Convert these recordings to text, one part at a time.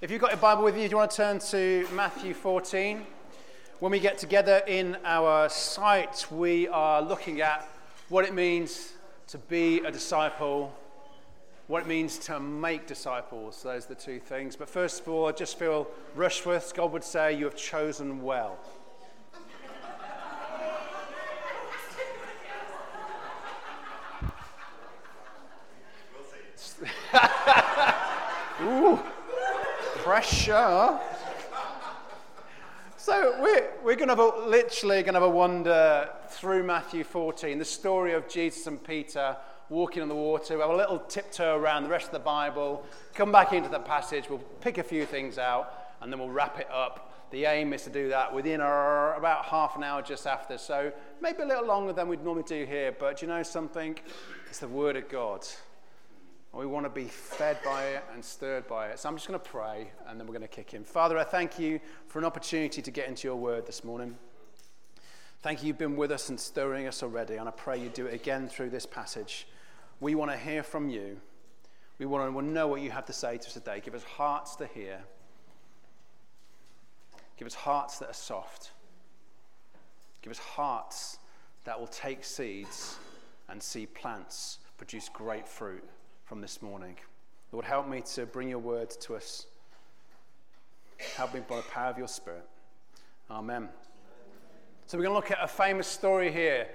If you've got your Bible with you, do you want to turn to Matthew 14? When we get together in our site, we are looking at what it means to be a disciple, what it means to make disciples. Those are the two things. But first of all, I just feel Rushworth, God would say, you have chosen well. Pressure. So we're, we're going to literally going to have a wander through Matthew 14, the story of Jesus and Peter walking on the water. We'll have a little tiptoe around the rest of the Bible, come back into the passage, we'll pick a few things out, and then we'll wrap it up. The aim is to do that within our, about half an hour just after. So maybe a little longer than we'd normally do here, but you know something? It's the Word of God. We want to be fed by it and stirred by it. So I'm just going to pray and then we're going to kick in. Father, I thank you for an opportunity to get into your word this morning. Thank you, you've been with us and stirring us already, and I pray you do it again through this passage. We want to hear from you. We want to know what you have to say to us today. Give us hearts to hear. Give us hearts that are soft. Give us hearts that will take seeds and see plants produce great fruit from this morning. Lord, help me to bring your word to us. Help me by the power of your Spirit. Amen. So, we're going to look at a famous story here.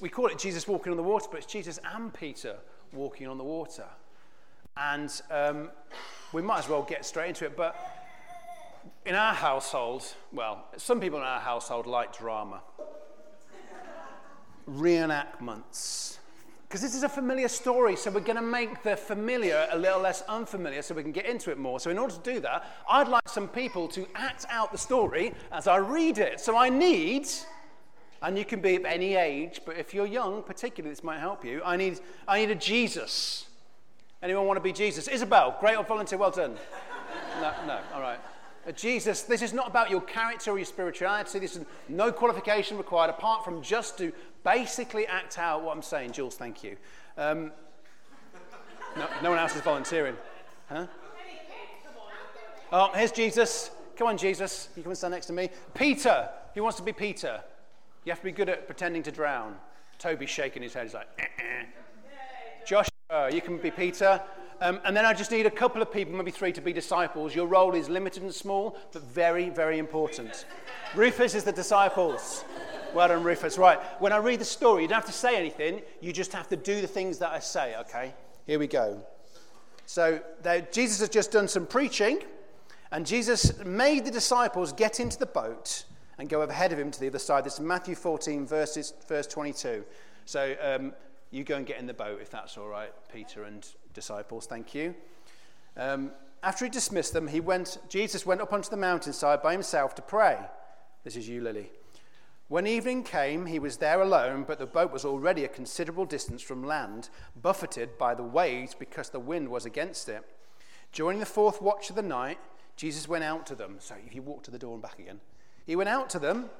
We call it Jesus walking on the water, but it's Jesus and Peter walking on the water. And um, we might as well get straight into it. But in our household, well, some people in our household like drama, reenactments because this is a familiar story, so we're going to make the familiar a little less unfamiliar so we can get into it more. So, in order to do that, I'd like some people to act out the story as I read it. So, I need, and you can be of any age, but if you're young, particularly, this might help you. I need, I need a Jesus. Anyone want to be Jesus? Isabel, great old volunteer, well done. No, no, all right. Jesus, this is not about your character or your spirituality. This is no qualification required apart from just to basically act out what I'm saying. Jules, thank you. Um, no, no one else is volunteering. Huh? Oh, here's Jesus. Come on, Jesus. You come and stand next to me. Peter. Who wants to be Peter? You have to be good at pretending to drown. Toby's shaking his head. He's like, eh, eh. Joshua, you can be Peter. Um, and then I just need a couple of people, maybe three, to be disciples. Your role is limited and small, but very, very important. Rufus is the disciples. Well done, Rufus. Right. When I read the story, you don't have to say anything. You just have to do the things that I say, okay? Here we go. So Jesus has just done some preaching, and Jesus made the disciples get into the boat and go ahead of him to the other side. This is Matthew 14, verses, verse 22. So um, you go and get in the boat if that's all right, Peter and disciples. Thank you. Um, after he dismissed them, he went, Jesus went up onto the mountainside by himself to pray. This is you, Lily. When evening came, he was there alone, but the boat was already a considerable distance from land, buffeted by the waves because the wind was against it. During the fourth watch of the night, Jesus went out to them. So if you walk to the door and back again, he went out to them,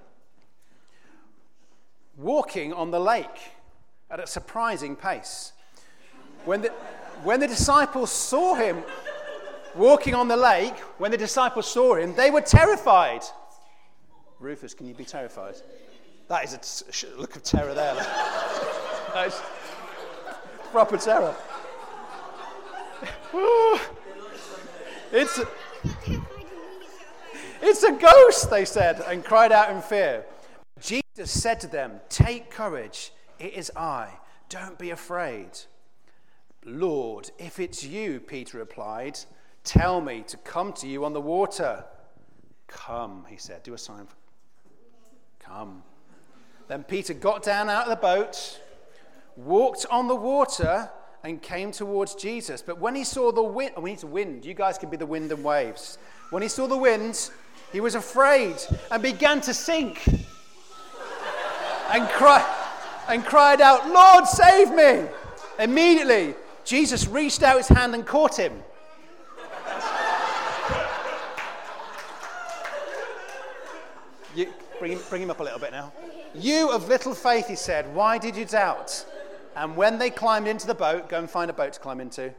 walking on the lake at a surprising pace. When the, when the disciples saw him walking on the lake, when the disciples saw him, they were terrified. Rufus, can you be terrified? That is a t- look of terror there. that is proper terror. it's, a, it's a ghost, they said, and cried out in fear. Jesus said to them, Take courage, it is I. Don't be afraid. Lord, if it's you, Peter replied, tell me to come to you on the water. Come, he said. Do a sign. Come. Then Peter got down out of the boat, walked on the water, and came towards Jesus. But when he saw the wind, oh, we need to wind. You guys can be the wind and waves. When he saw the wind, he was afraid and began to sink and, cry, and cried out, Lord, save me! Immediately, Jesus reached out his hand and caught him. You, bring, him, bring him up a little bit now. You of little faith, he said, why did you doubt? And when they climbed into the boat, go and find a boat to climb into.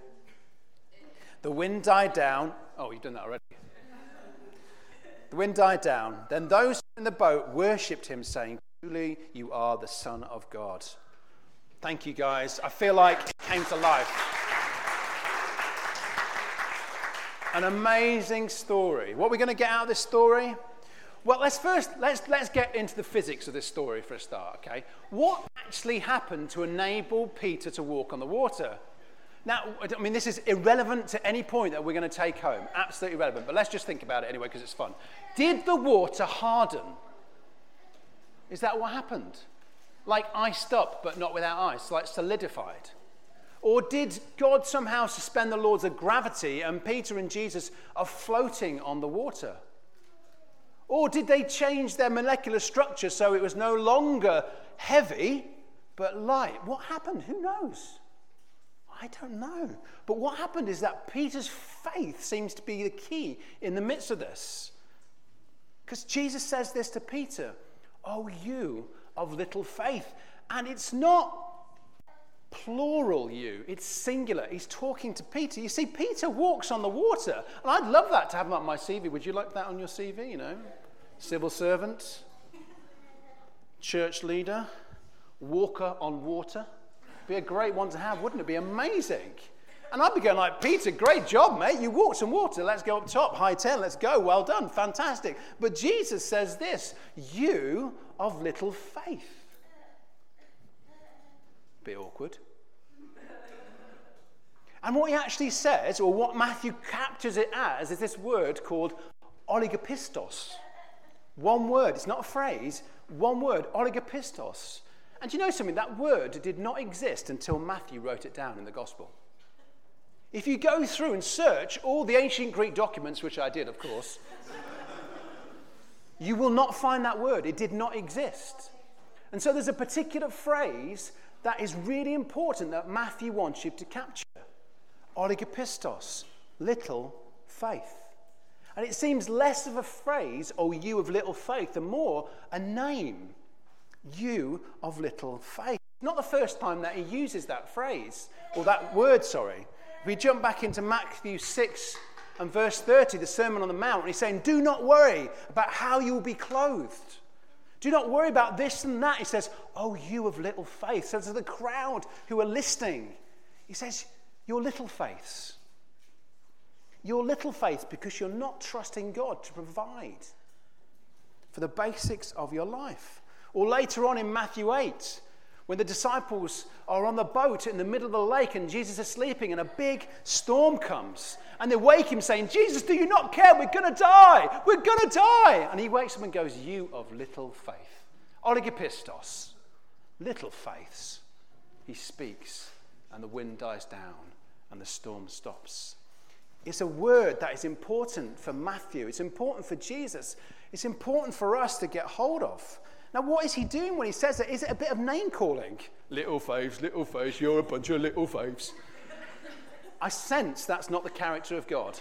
The wind died down, Oh, you've done that already. The wind died down. Then those in the boat worshipped him, saying, Truly, you are the Son of God. Thank you, guys. I feel like it came to life. An amazing story. What are we going to get out of this story? Well, let's first let's let's get into the physics of this story for a start, okay? What actually happened to enable Peter to walk on the water? Now, I mean, this is irrelevant to any point that we're going to take home. Absolutely irrelevant. But let's just think about it anyway because it's fun. Did the water harden? Is that what happened? Like iced up, but not without ice, like solidified? Or did God somehow suspend the laws of gravity and Peter and Jesus are floating on the water? Or did they change their molecular structure so it was no longer heavy but light? What happened? Who knows? I don't know. But what happened is that Peter's faith seems to be the key in the midst of this. Because Jesus says this to Peter Oh, you of little faith. And it's not plural you, it's singular. He's talking to Peter. You see, Peter walks on the water. And I'd love that to have on my CV. Would you like that on your CV? You know, civil servant, church leader, walker on water. Be a great one to have, wouldn't it? Be amazing. And I'd be going like, Peter, great job, mate. You walked some water. Let's go up top. High 10. Let's go. Well done. Fantastic. But Jesus says this You of little faith. Bit awkward. And what he actually says, or what Matthew captures it as, is this word called oligopistos. One word. It's not a phrase. One word. Oligopistos. And you know something? That word did not exist until Matthew wrote it down in the gospel. If you go through and search all the ancient Greek documents, which I did, of course, you will not find that word. It did not exist. And so there's a particular phrase that is really important that Matthew wants you to capture oligopistos, little faith. And it seems less of a phrase, oh, you of little faith, and more a name you of little faith. Not the first time that he uses that phrase, or that word, sorry. If we jump back into Matthew 6 and verse 30, the Sermon on the Mount, he's saying, Do not worry about how you will be clothed. Do not worry about this and that. He says, Oh, you of little faith. So to the crowd who are listening, he says, Your little faiths. Your little faith because you're not trusting God to provide for the basics of your life. Or later on in Matthew 8, when the disciples are on the boat in the middle of the lake and Jesus is sleeping and a big storm comes and they wake him saying, Jesus, do you not care? We're going to die. We're going to die. And he wakes up and goes, You of little faith. Oligopistos, little faiths. He speaks and the wind dies down and the storm stops. It's a word that is important for Matthew. It's important for Jesus. It's important for us to get hold of. Now, what is he doing when he says that? Is it a bit of name calling? Little faves, little faves, you're a bunch of little faves. I sense that's not the character of God.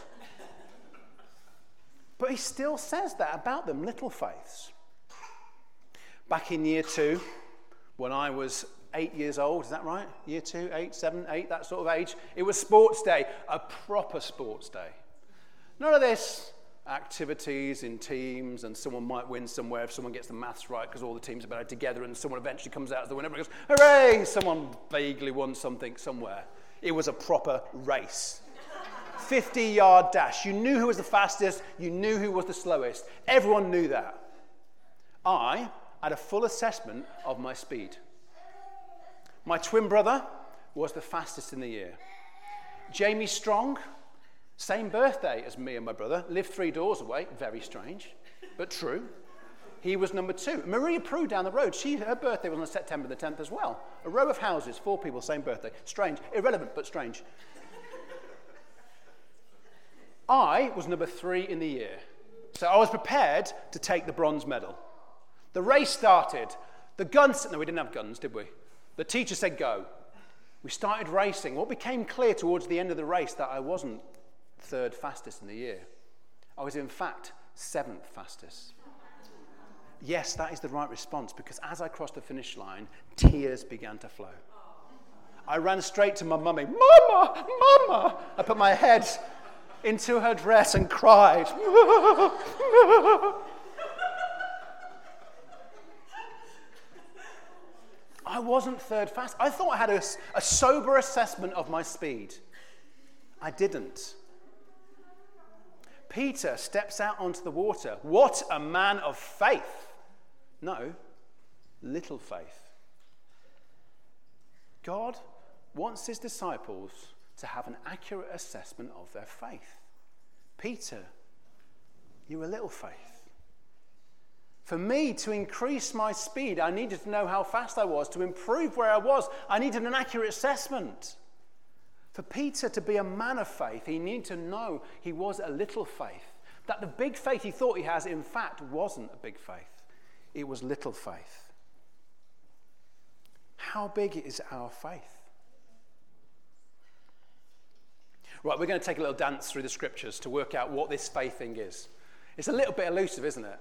But he still says that about them, little faiths. Back in year two, when I was eight years old, is that right? Year two, eight, seven, eight, that sort of age. It was sports day, a proper sports day. None of this activities in teams, and someone might win somewhere if someone gets the maths right because all the teams are better together, and someone eventually comes out as the winner and goes, Hooray! Someone vaguely won something somewhere. It was a proper race. 50 yard dash. You knew who was the fastest, you knew who was the slowest. Everyone knew that. I had a full assessment of my speed. My twin brother was the fastest in the year. Jamie Strong same birthday as me and my brother, lived three doors away. Very strange, but true. He was number two. Maria Prue down the road, she, her birthday was on September the 10th as well. A row of houses, four people, same birthday. Strange. Irrelevant, but strange. I was number three in the year. So I was prepared to take the bronze medal. The race started. The guns, no, we didn't have guns, did we? The teacher said go. We started racing. What became clear towards the end of the race that I wasn't third fastest in the year. I was, in fact, seventh fastest. Yes, that is the right response because as I crossed the finish line, tears began to flow. I ran straight to my mummy. Mama, Mama! I put my head into her dress and cried. I wasn't third fast. I thought I had a, a sober assessment of my speed. I didn't. Peter steps out onto the water. What a man of faith! No, little faith. God wants his disciples to have an accurate assessment of their faith. Peter, you were little faith. For me to increase my speed, I needed to know how fast I was. To improve where I was, I needed an accurate assessment. For Peter to be a man of faith, he needed to know he was a little faith. That the big faith he thought he has, in fact, wasn't a big faith, it was little faith. How big is our faith? Right, we're going to take a little dance through the scriptures to work out what this faith thing is. It's a little bit elusive, isn't it?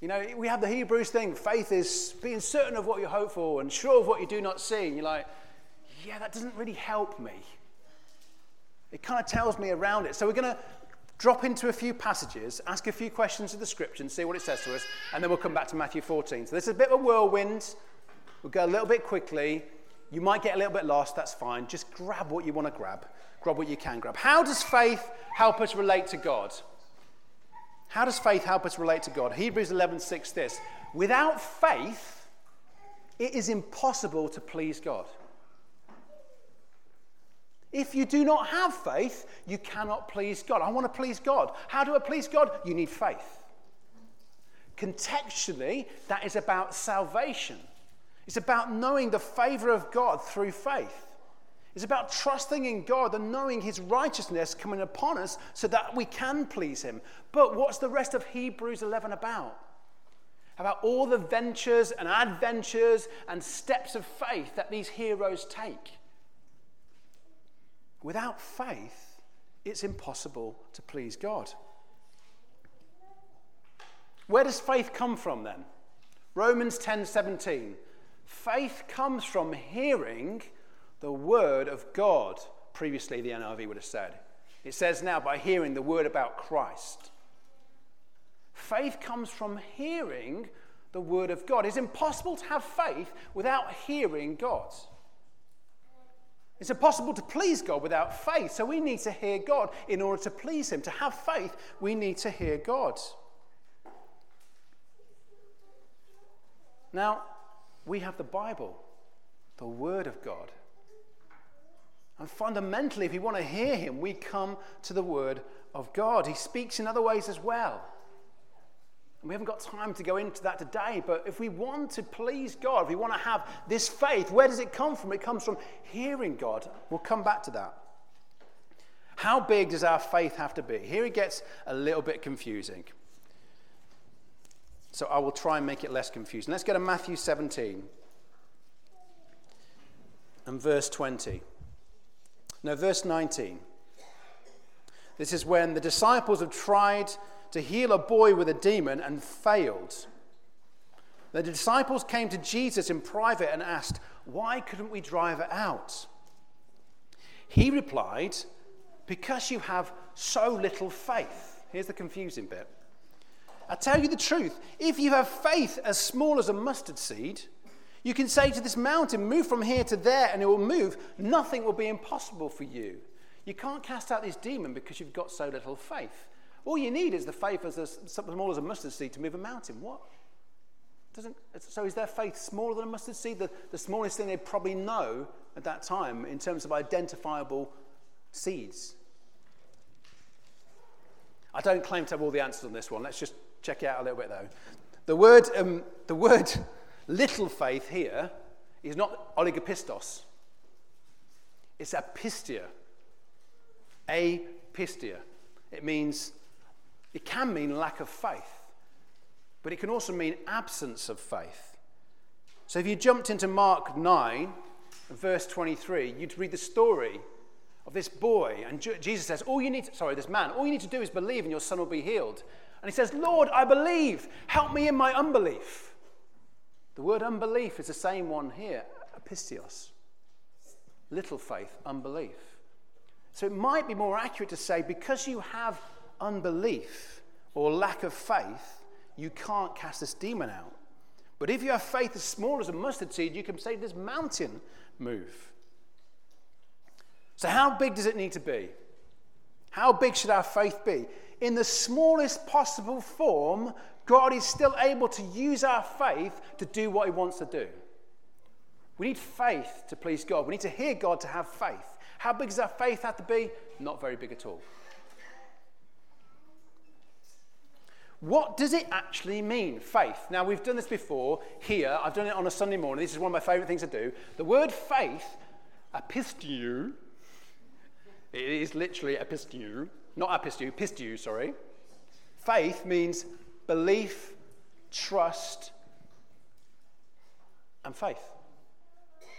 You know, we have the Hebrews thing faith is being certain of what you hope for and sure of what you do not see. And you're like, yeah, that doesn't really help me. It kind of tells me around it. So we're going to drop into a few passages, ask a few questions of the scripture and see what it says to us, and then we'll come back to Matthew 14. So this is a bit of a whirlwind. We'll go a little bit quickly. You might get a little bit lost, that's fine. Just grab what you want to grab, grab what you can grab. How does faith help us relate to God? How does faith help us relate to God? Hebrews 11:6 this. Without faith, it is impossible to please God. If you do not have faith, you cannot please God. I want to please God. How do I please God? You need faith. Contextually, that is about salvation. It's about knowing the favor of God through faith. It's about trusting in God and knowing His righteousness coming upon us so that we can please Him. But what's the rest of Hebrews 11 about? About all the ventures and adventures and steps of faith that these heroes take. Without faith, it's impossible to please God. Where does faith come from then? Romans 10 17. Faith comes from hearing the word of God. Previously, the NIV would have said. It says now, by hearing the word about Christ. Faith comes from hearing the word of God. It's impossible to have faith without hearing God. It's impossible to please God without faith. So we need to hear God in order to please Him. To have faith, we need to hear God. Now, we have the Bible, the Word of God. And fundamentally, if we want to hear him, we come to the word of God. He speaks in other ways as well. And we haven't got time to go into that today, but if we want to please God, if we want to have this faith, where does it come from? It comes from hearing God. We'll come back to that. How big does our faith have to be? Here it gets a little bit confusing. So I will try and make it less confusing. Let's go to Matthew 17 and verse 20. Now, verse 19. This is when the disciples have tried to heal a boy with a demon and failed. The disciples came to Jesus in private and asked, Why couldn't we drive it out? He replied, Because you have so little faith. Here's the confusing bit. I tell you the truth, if you have faith as small as a mustard seed, you can say to this mountain, Move from here to there, and it will move. Nothing will be impossible for you. You can't cast out this demon because you've got so little faith. All you need is the faith as a, small as a mustard seed to move a mountain. What? Doesn't, so is their faith smaller than a mustard seed? The, the smallest thing they probably know at that time in terms of identifiable seeds. I don't claim to have all the answers on this one. Let's just check it out a little bit though. The word, um, the word Little faith here is not oligopistos, it's apistia. Apistia. It means, it can mean lack of faith, but it can also mean absence of faith. So if you jumped into Mark 9, verse 23, you'd read the story of this boy. And Jesus says, All you need to, sorry, this man, all you need to do is believe and your son will be healed. And he says, Lord, I believe. Help me in my unbelief. The word unbelief is the same one here, apistios. Little faith, unbelief. So it might be more accurate to say because you have unbelief or lack of faith, you can't cast this demon out. But if you have faith as small as a mustard seed, you can say this mountain move. So, how big does it need to be? How big should our faith be? In the smallest possible form, God is still able to use our faith to do what He wants to do. We need faith to please God. We need to hear God to have faith. How big does our faith have to be? Not very big at all. What does it actually mean, faith? Now, we've done this before here. I've done it on a Sunday morning. This is one of my favorite things to do. The word faith, apisteu, it is literally apisteu, not apisteu, pisteu, sorry. Faith means belief, trust, and faith.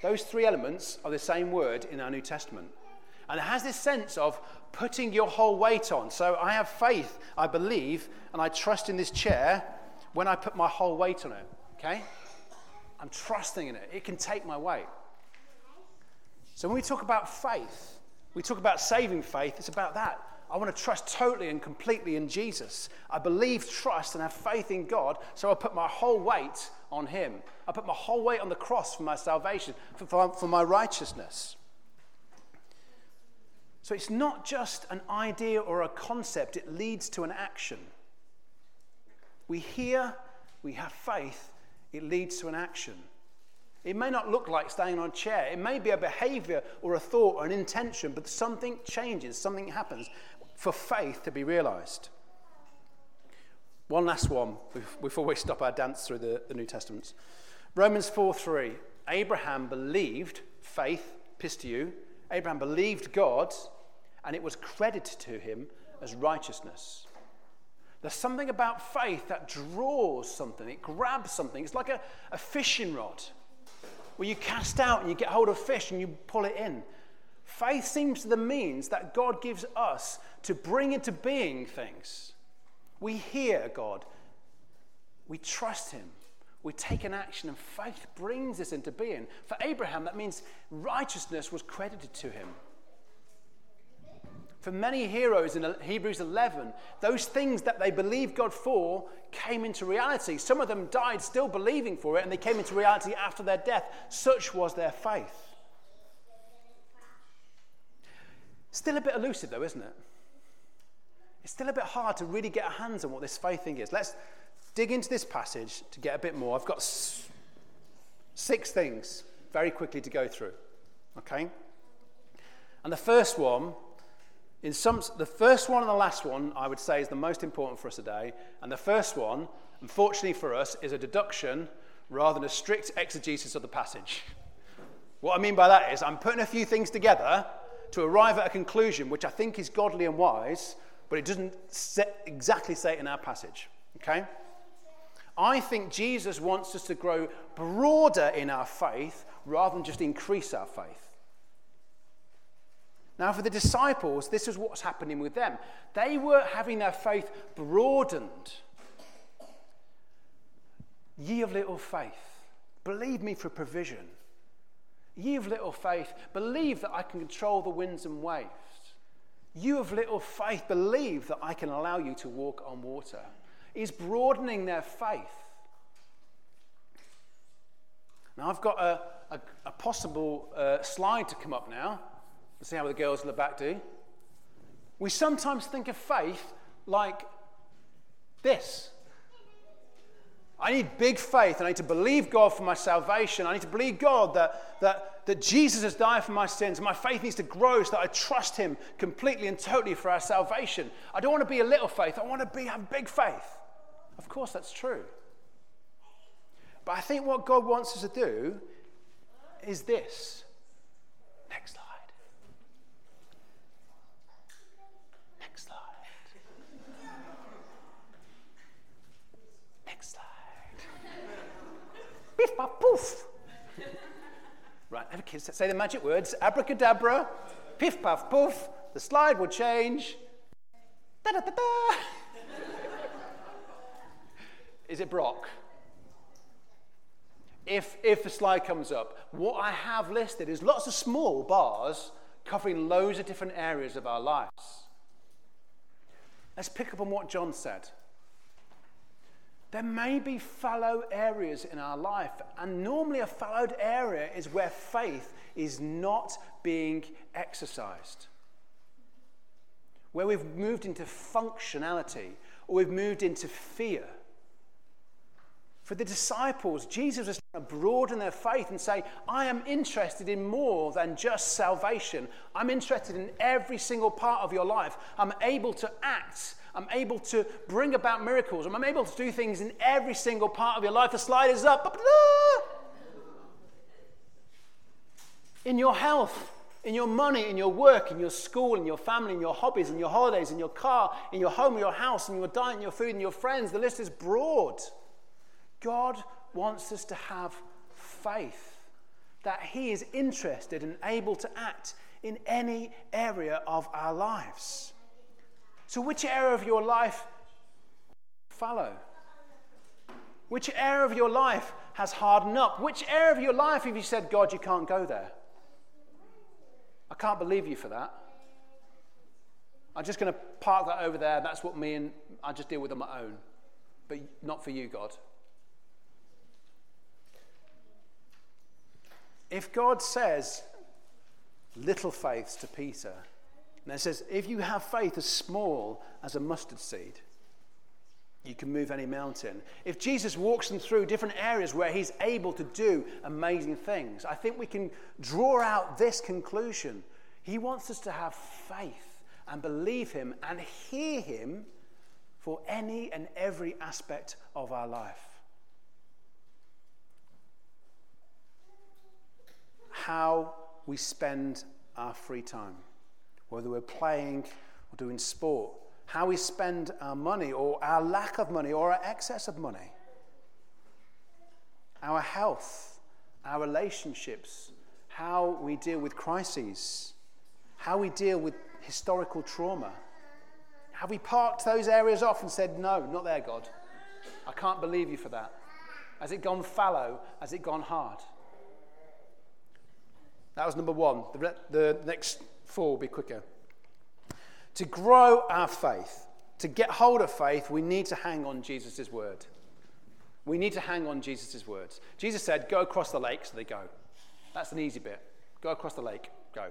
Those three elements are the same word in our New Testament. And it has this sense of putting your whole weight on. So I have faith, I believe, and I trust in this chair when I put my whole weight on it. Okay? I'm trusting in it. It can take my weight. So when we talk about faith, we talk about saving faith, it's about that. I want to trust totally and completely in Jesus. I believe, trust, and have faith in God, so I put my whole weight on Him. I put my whole weight on the cross for my salvation, for, for, for my righteousness. So it's not just an idea or a concept, it leads to an action. We hear, we have faith, it leads to an action. It may not look like staying on a chair. It may be a behavior or a thought or an intention, but something changes, something happens for faith to be realized. One last one before we stop our dance through the, the New Testaments. Romans 4 3. Abraham believed, faith, pisteu, Abraham believed God, and it was credited to him as righteousness. There's something about faith that draws something, it grabs something. It's like a, a fishing rod where you cast out and you get hold of fish and you pull it in. Faith seems to the means that God gives us to bring into being things. We hear God, we trust Him, we take an action, and faith brings this into being. For Abraham, that means righteousness was credited to him. For many heroes in Hebrews 11, those things that they believed God for came into reality. Some of them died still believing for it, and they came into reality after their death. Such was their faith. Still a bit elusive, though, isn't it? It's still a bit hard to really get our hands on what this faith thing is. Let's dig into this passage to get a bit more. I've got six things very quickly to go through. Okay? And the first one in some, the first one and the last one, I would say, is the most important for us today. And the first one, unfortunately for us, is a deduction rather than a strict exegesis of the passage. What I mean by that is, I'm putting a few things together to arrive at a conclusion which I think is godly and wise, but it doesn't exactly say it in our passage. Okay? I think Jesus wants us to grow broader in our faith rather than just increase our faith. Now, for the disciples, this is what's happening with them. They were having their faith broadened. Ye of little faith, believe me for provision. Ye of little faith, believe that I can control the winds and waves. You of little faith, believe that I can allow you to walk on water. He's broadening their faith. Now, I've got a, a, a possible uh, slide to come up now. Let's see how the girls in the back do. We sometimes think of faith like this. I need big faith. I need to believe God for my salvation. I need to believe God that, that, that Jesus has died for my sins. My faith needs to grow so that I trust Him completely and totally for our salvation. I don't want to be a little faith. I want to be, have big faith. Of course, that's true. But I think what God wants us to do is this. Next slide. Next slide. Next slide. Piff, puff, poof. right, have a kids say the magic words abracadabra, piff, puff, poof. The slide will change. Da da da da. Is it Brock? If, if the slide comes up, what I have listed is lots of small bars covering loads of different areas of our lives. Let's pick up on what John said. There may be fallow areas in our life, and normally a fallowed area is where faith is not being exercised. Where we've moved into functionality or we've moved into fear. For the disciples, Jesus was trying to broaden their faith and say, I am interested in more than just salvation. I'm interested in every single part of your life. I'm able to act. I'm able to bring about miracles. I'm able to do things in every single part of your life. The slide is up. In your health, in your money, in your work, in your school, in your family, in your hobbies, in your holidays, in your car, in your home, your house, in your diet, in your food, in your friends. The list is broad. God wants us to have faith that He is interested and able to act in any area of our lives. So, which area of your life fallow? Which area of your life has hardened up? Which area of your life have you said, God, you can't go there? I can't believe you for that. I'm just going to park that over there. That's what me and I just deal with on my own. But not for you, God. If God says little faiths to Peter, and it says, if you have faith as small as a mustard seed, you can move any mountain. If Jesus walks them through different areas where he's able to do amazing things, I think we can draw out this conclusion. He wants us to have faith and believe him and hear him for any and every aspect of our life. How we spend our free time, whether we're playing or doing sport, how we spend our money or our lack of money or our excess of money, our health, our relationships, how we deal with crises, how we deal with historical trauma. Have we parked those areas off and said, No, not there, God? I can't believe you for that. Has it gone fallow? Has it gone hard? That was number one. The, the next four will be quicker. To grow our faith, to get hold of faith, we need to hang on Jesus' word. We need to hang on Jesus' words. Jesus said, Go across the lake, so they go. That's an easy bit. Go across the lake, go.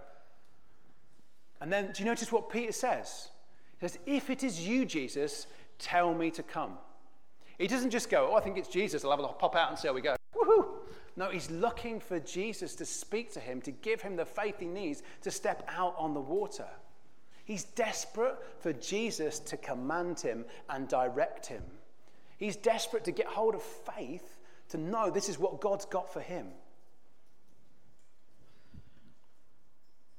And then, do you notice what Peter says? He says, If it is you, Jesus, tell me to come. He doesn't just go, Oh, I think it's Jesus. I'll have a pop out and see how we go. Woohoo! No, he's looking for Jesus to speak to him, to give him the faith he needs to step out on the water. He's desperate for Jesus to command him and direct him. He's desperate to get hold of faith to know this is what God's got for him.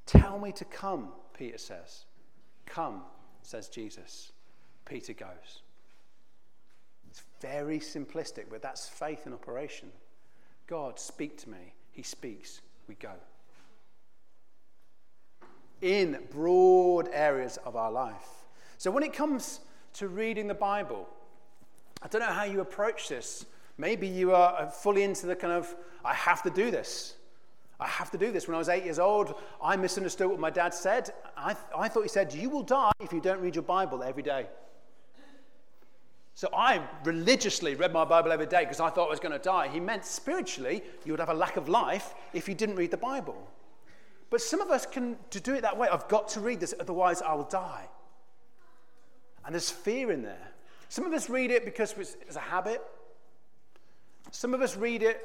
Tell me to come, Peter says. Come, says Jesus. Peter goes. It's very simplistic, but that's faith in operation. God, speak to me. He speaks. We go. In broad areas of our life. So when it comes to reading the Bible, I don't know how you approach this. Maybe you are uh, fully into the kind of, I have to do this. I have to do this. When I was eight years old, I misunderstood what my dad said. I, I thought he said, You will die if you don't read your Bible every day. So I religiously read my Bible every day because I thought I was going to die. He meant spiritually, you would have a lack of life if you didn't read the Bible. But some of us can to do it that way. I've got to read this, otherwise I will die. And there's fear in there. Some of us read it because it's a habit. Some of us read it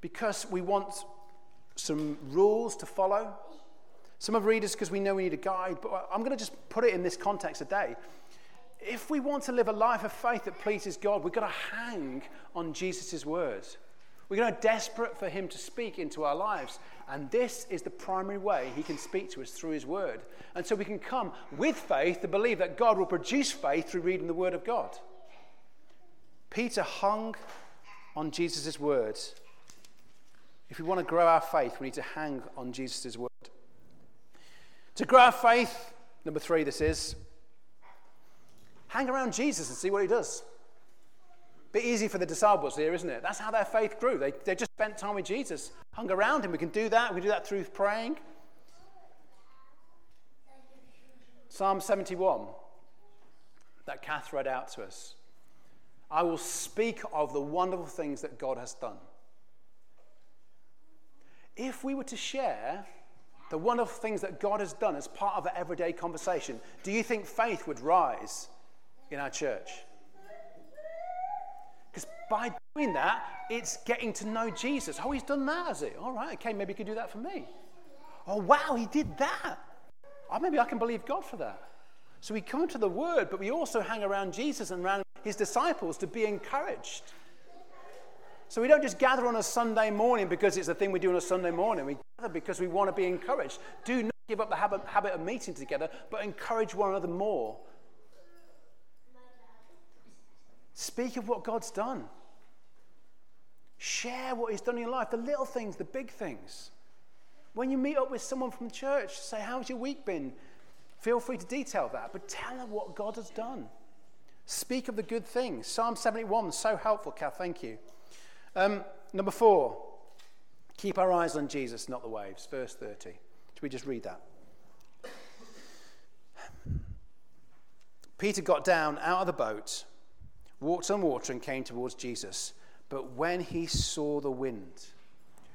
because we want some rules to follow. Some of readers because we know we need a guide. But I'm going to just put it in this context today if we want to live a life of faith that pleases God, we've got to hang on Jesus' words. We're going to desperate for him to speak into our lives. And this is the primary way he can speak to us through his word. And so we can come with faith to believe that God will produce faith through reading the word of God. Peter hung on Jesus' words. If we want to grow our faith, we need to hang on Jesus' word. To grow our faith, number three, this is hang around Jesus and see what he does. Bit easy for the disciples here, isn't it? That's how their faith grew. They, they just spent time with Jesus, hung around him. We can do that. We can do that through praying. Psalm 71 that Kath read out to us. I will speak of the wonderful things that God has done. If we were to share the wonderful things that God has done as part of an everyday conversation, do you think faith would rise in our church? Because by doing that, it's getting to know Jesus. Oh, he's done that, has he? All right, okay, maybe he could do that for me. Oh, wow, he did that. Oh, maybe I can believe God for that. So we come to the Word, but we also hang around Jesus and around his disciples to be encouraged. So we don't just gather on a Sunday morning because it's a thing we do on a Sunday morning. We gather because we want to be encouraged. Do not give up the habit of meeting together, but encourage one another more. Speak of what God's done. Share what He's done in your life, the little things, the big things. When you meet up with someone from church, say, How's your week been? Feel free to detail that, but tell them what God has done. Speak of the good things. Psalm 71, so helpful, Kath, thank you. Um, number four, keep our eyes on Jesus, not the waves. Verse 30. Should we just read that? Peter got down out of the boat, walked on water, and came towards Jesus. But when he saw the wind,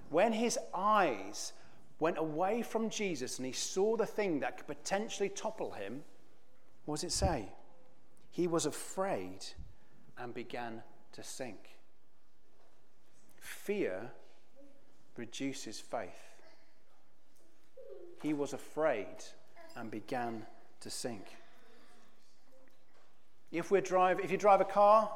when his eyes went away from Jesus and he saw the thing that could potentially topple him, what does it say? He was afraid and began to sink. Fear reduces faith. He was afraid and began to sink. If, we drive, if you drive a car,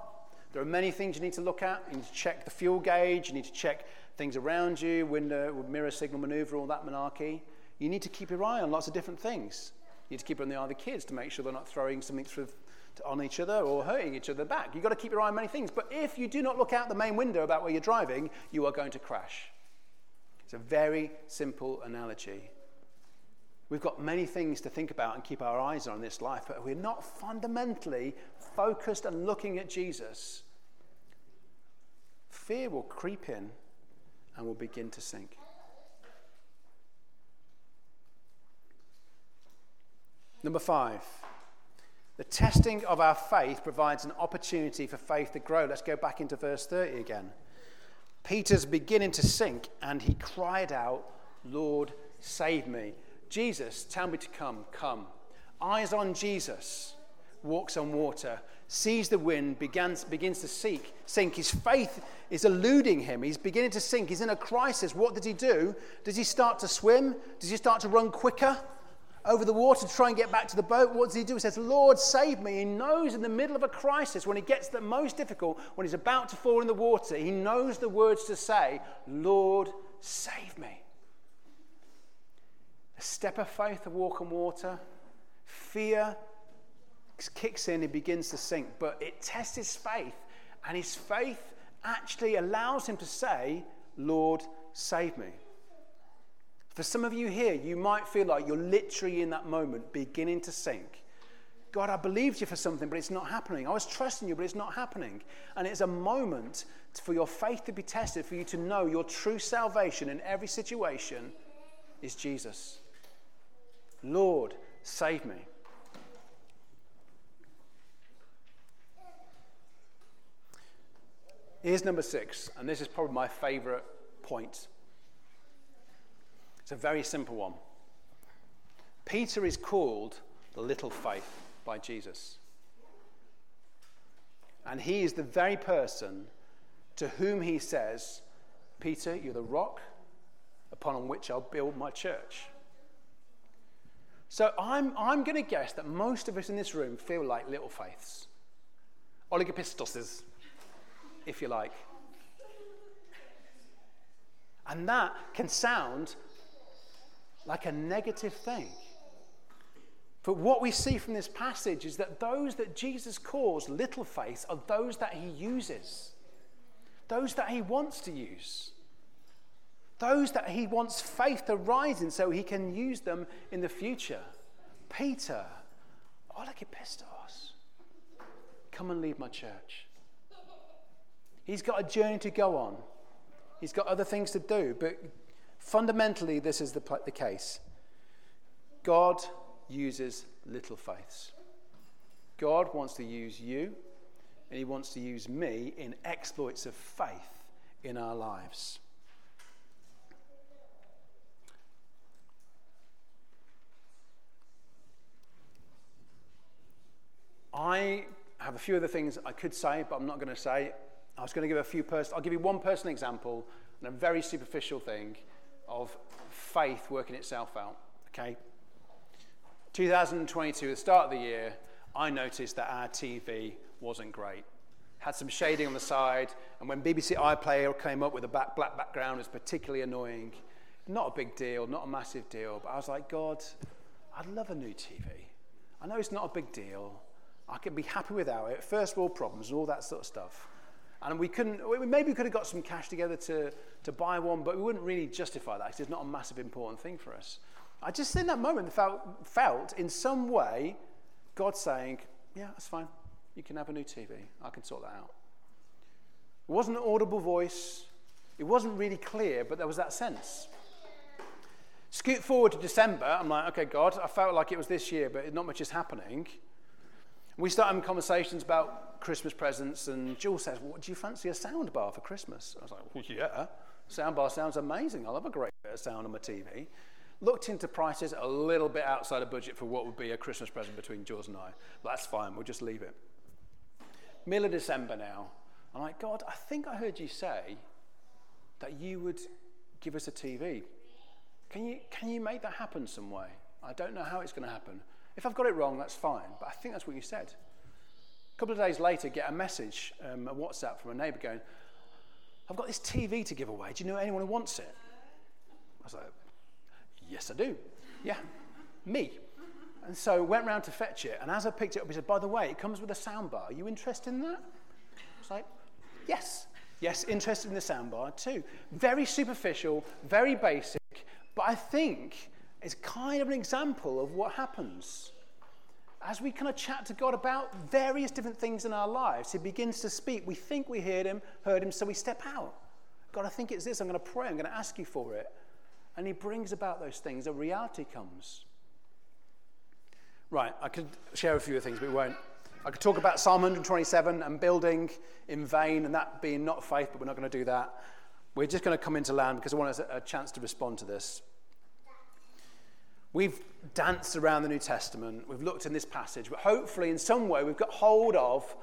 there are many things you need to look at. You need to check the fuel gauge, you need to check things around you, window, mirror signal maneuver, all that monarchy. You need to keep your eye on lots of different things. You need to keep on the eye of the kids to make sure they're not throwing something through, on each other or hurting each other back. You've got to keep your eye on many things. But if you do not look out the main window about where you're driving, you are going to crash. It's a very simple analogy. We've got many things to think about and keep our eyes on in this life, but we're not fundamentally focused and looking at Jesus. Fear will creep in and will begin to sink. Number five, the testing of our faith provides an opportunity for faith to grow. Let's go back into verse 30 again. Peter's beginning to sink, and he cried out, Lord, save me. Jesus, tell me to come, come. Eyes on Jesus, walks on water, sees the wind, begins, begins to seek, sink. His faith is eluding him. He's beginning to sink. He's in a crisis. What does he do? Does he start to swim? Does he start to run quicker over the water to try and get back to the boat? What does he do? He says, Lord, save me. He knows in the middle of a crisis, when he gets the most difficult, when he's about to fall in the water, he knows the words to say, Lord, save me. A step of faith, a walk on water, fear kicks in, he begins to sink. But it tests his faith, and his faith actually allows him to say, Lord, save me. For some of you here, you might feel like you're literally in that moment beginning to sink. God, I believed you for something, but it's not happening. I was trusting you, but it's not happening. And it's a moment for your faith to be tested, for you to know your true salvation in every situation is Jesus. Lord, save me. Here's number six, and this is probably my favorite point. It's a very simple one. Peter is called the little faith by Jesus. And he is the very person to whom he says, Peter, you're the rock upon which I'll build my church. So I'm, I'm going to guess that most of us in this room feel like little faiths, oligopistoses, if you like. And that can sound like a negative thing. But what we see from this passage is that those that Jesus calls little faith are those that he uses, those that he wants to use, those that he wants faith to rise in so he can use them in the future. Peter, Oligopistos, come and lead my church. He's got a journey to go on. He's got other things to do, but fundamentally, this is the, the case. God uses little faiths. God wants to use you, and He wants to use me in exploits of faith in our lives. I have a few other things I could say, but I'm not going to say. I was going to give a few person. I'll give you one personal example and a very superficial thing of faith working itself out. Okay. 2022, the start of the year, I noticed that our TV wasn't great. Had some shading on the side, and when BBC iPlayer came up with a black background, it was particularly annoying. Not a big deal, not a massive deal, but I was like, God, I'd love a new TV. I know it's not a big deal, I could be happy without it. First world problems and all that sort of stuff. And we couldn't, maybe we could have got some cash together to, to buy one, but we wouldn't really justify that because it's not a massive important thing for us. I just in that moment felt, felt in some way God saying, Yeah, that's fine. You can have a new TV. I can sort that out. It wasn't an audible voice, it wasn't really clear, but there was that sense. Scoot forward to December, I'm like, okay, God, I felt like it was this year, but not much is happening. We start having conversations about Christmas presents, and Jules says, well, Do you fancy a sound bar for Christmas? I was like, Well, yeah. Sound bar sounds amazing. I love a great bit of sound on my TV. Looked into prices a little bit outside of budget for what would be a Christmas present between Jules and I. But that's fine, we'll just leave it. Middle of December now. I'm like, God, I think I heard you say that you would give us a TV. Can you, can you make that happen some way? I don't know how it's going to happen. If I've got it wrong, that's fine, but I think that's what you said. A couple of days later, get a message, um, a WhatsApp from a neighbour going, I've got this TV to give away. Do you know anyone who wants it? I was like, Yes, I do. Yeah, me. And so went round to fetch it, and as I picked it up, he said, By the way, it comes with a soundbar. Are you interested in that? I was like, Yes. Yes, interested in the soundbar too. Very superficial, very basic, but I think is kind of an example of what happens. As we kind of chat to God about various different things in our lives, He begins to speak. We think we heard Him, heard Him, so we step out. God, I think it's this. I'm going to pray. I'm going to ask you for it. And He brings about those things. A reality comes. Right, I could share a few things, but we won't. I could talk about Psalm 127 and building in vain and that being not faith, but we're not going to do that. We're just going to come into land because I want a chance to respond to this. We've danced around the New Testament, we've looked in this passage, but hopefully, in some way, we've got hold of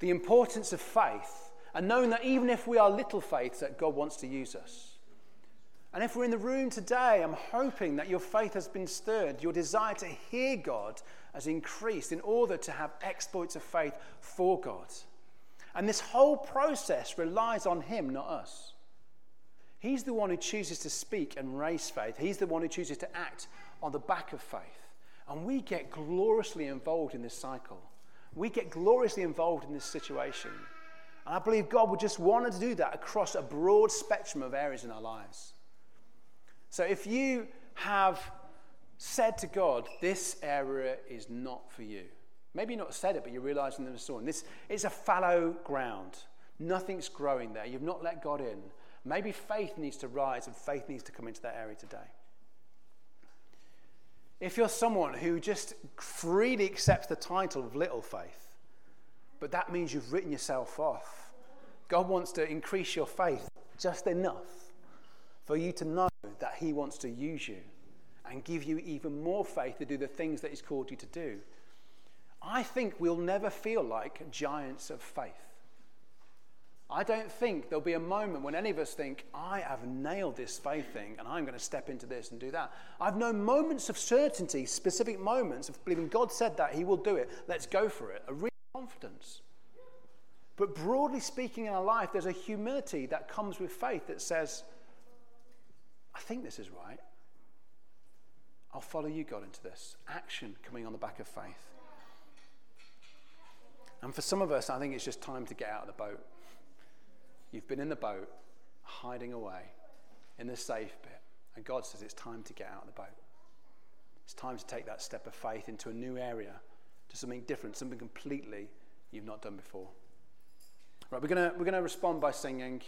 the importance of faith and knowing that even if we are little faith, that God wants to use us. And if we're in the room today, I'm hoping that your faith has been stirred, your desire to hear God has increased in order to have exploits of faith for God. And this whole process relies on Him, not us. He's the one who chooses to speak and raise faith. He's the one who chooses to act on the back of faith. And we get gloriously involved in this cycle. We get gloriously involved in this situation. And I believe God would just want to do that across a broad spectrum of areas in our lives. So if you have said to God, this area is not for you, maybe you've not said it, but you're realizing there's a storm. This is a fallow ground. Nothing's growing there. You've not let God in. Maybe faith needs to rise and faith needs to come into that area today. If you're someone who just freely accepts the title of little faith, but that means you've written yourself off, God wants to increase your faith just enough for you to know that He wants to use you and give you even more faith to do the things that He's called you to do. I think we'll never feel like giants of faith. I don't think there'll be a moment when any of us think, I have nailed this faith thing and I'm going to step into this and do that. I've known moments of certainty, specific moments of believing God said that, He will do it. Let's go for it. A real confidence. But broadly speaking, in our life, there's a humility that comes with faith that says, I think this is right. I'll follow you, God, into this. Action coming on the back of faith. And for some of us, I think it's just time to get out of the boat. You've been in the boat, hiding away in the safe bit. And God says it's time to get out of the boat. It's time to take that step of faith into a new area, to something different, something completely you've not done before. Right, we're going we're going to respond by singing,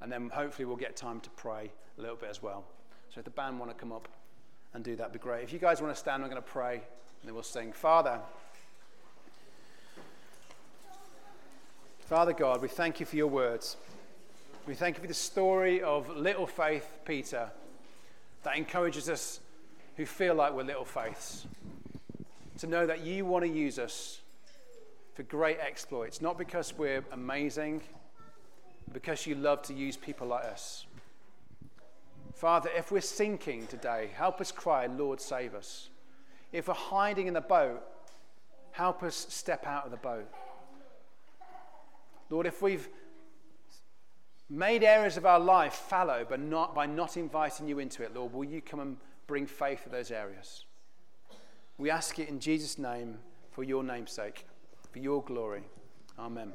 and then hopefully we'll get time to pray a little bit as well. So if the band want to come up and do that, be great. If you guys want to stand, I'm going to pray, and then we'll sing. Father, Father God, we thank you for your words. We thank you for the story of little faith Peter that encourages us who feel like we're little faiths to know that you want to use us for great exploits, not because we're amazing, but because you love to use people like us. Father, if we're sinking today, help us cry, Lord, save us. If we're hiding in the boat, help us step out of the boat. Lord, if we've made areas of our life fallow but not, by not inviting you into it, Lord, will you come and bring faith to those areas? We ask it in Jesus' name for your name's sake, for your glory. Amen.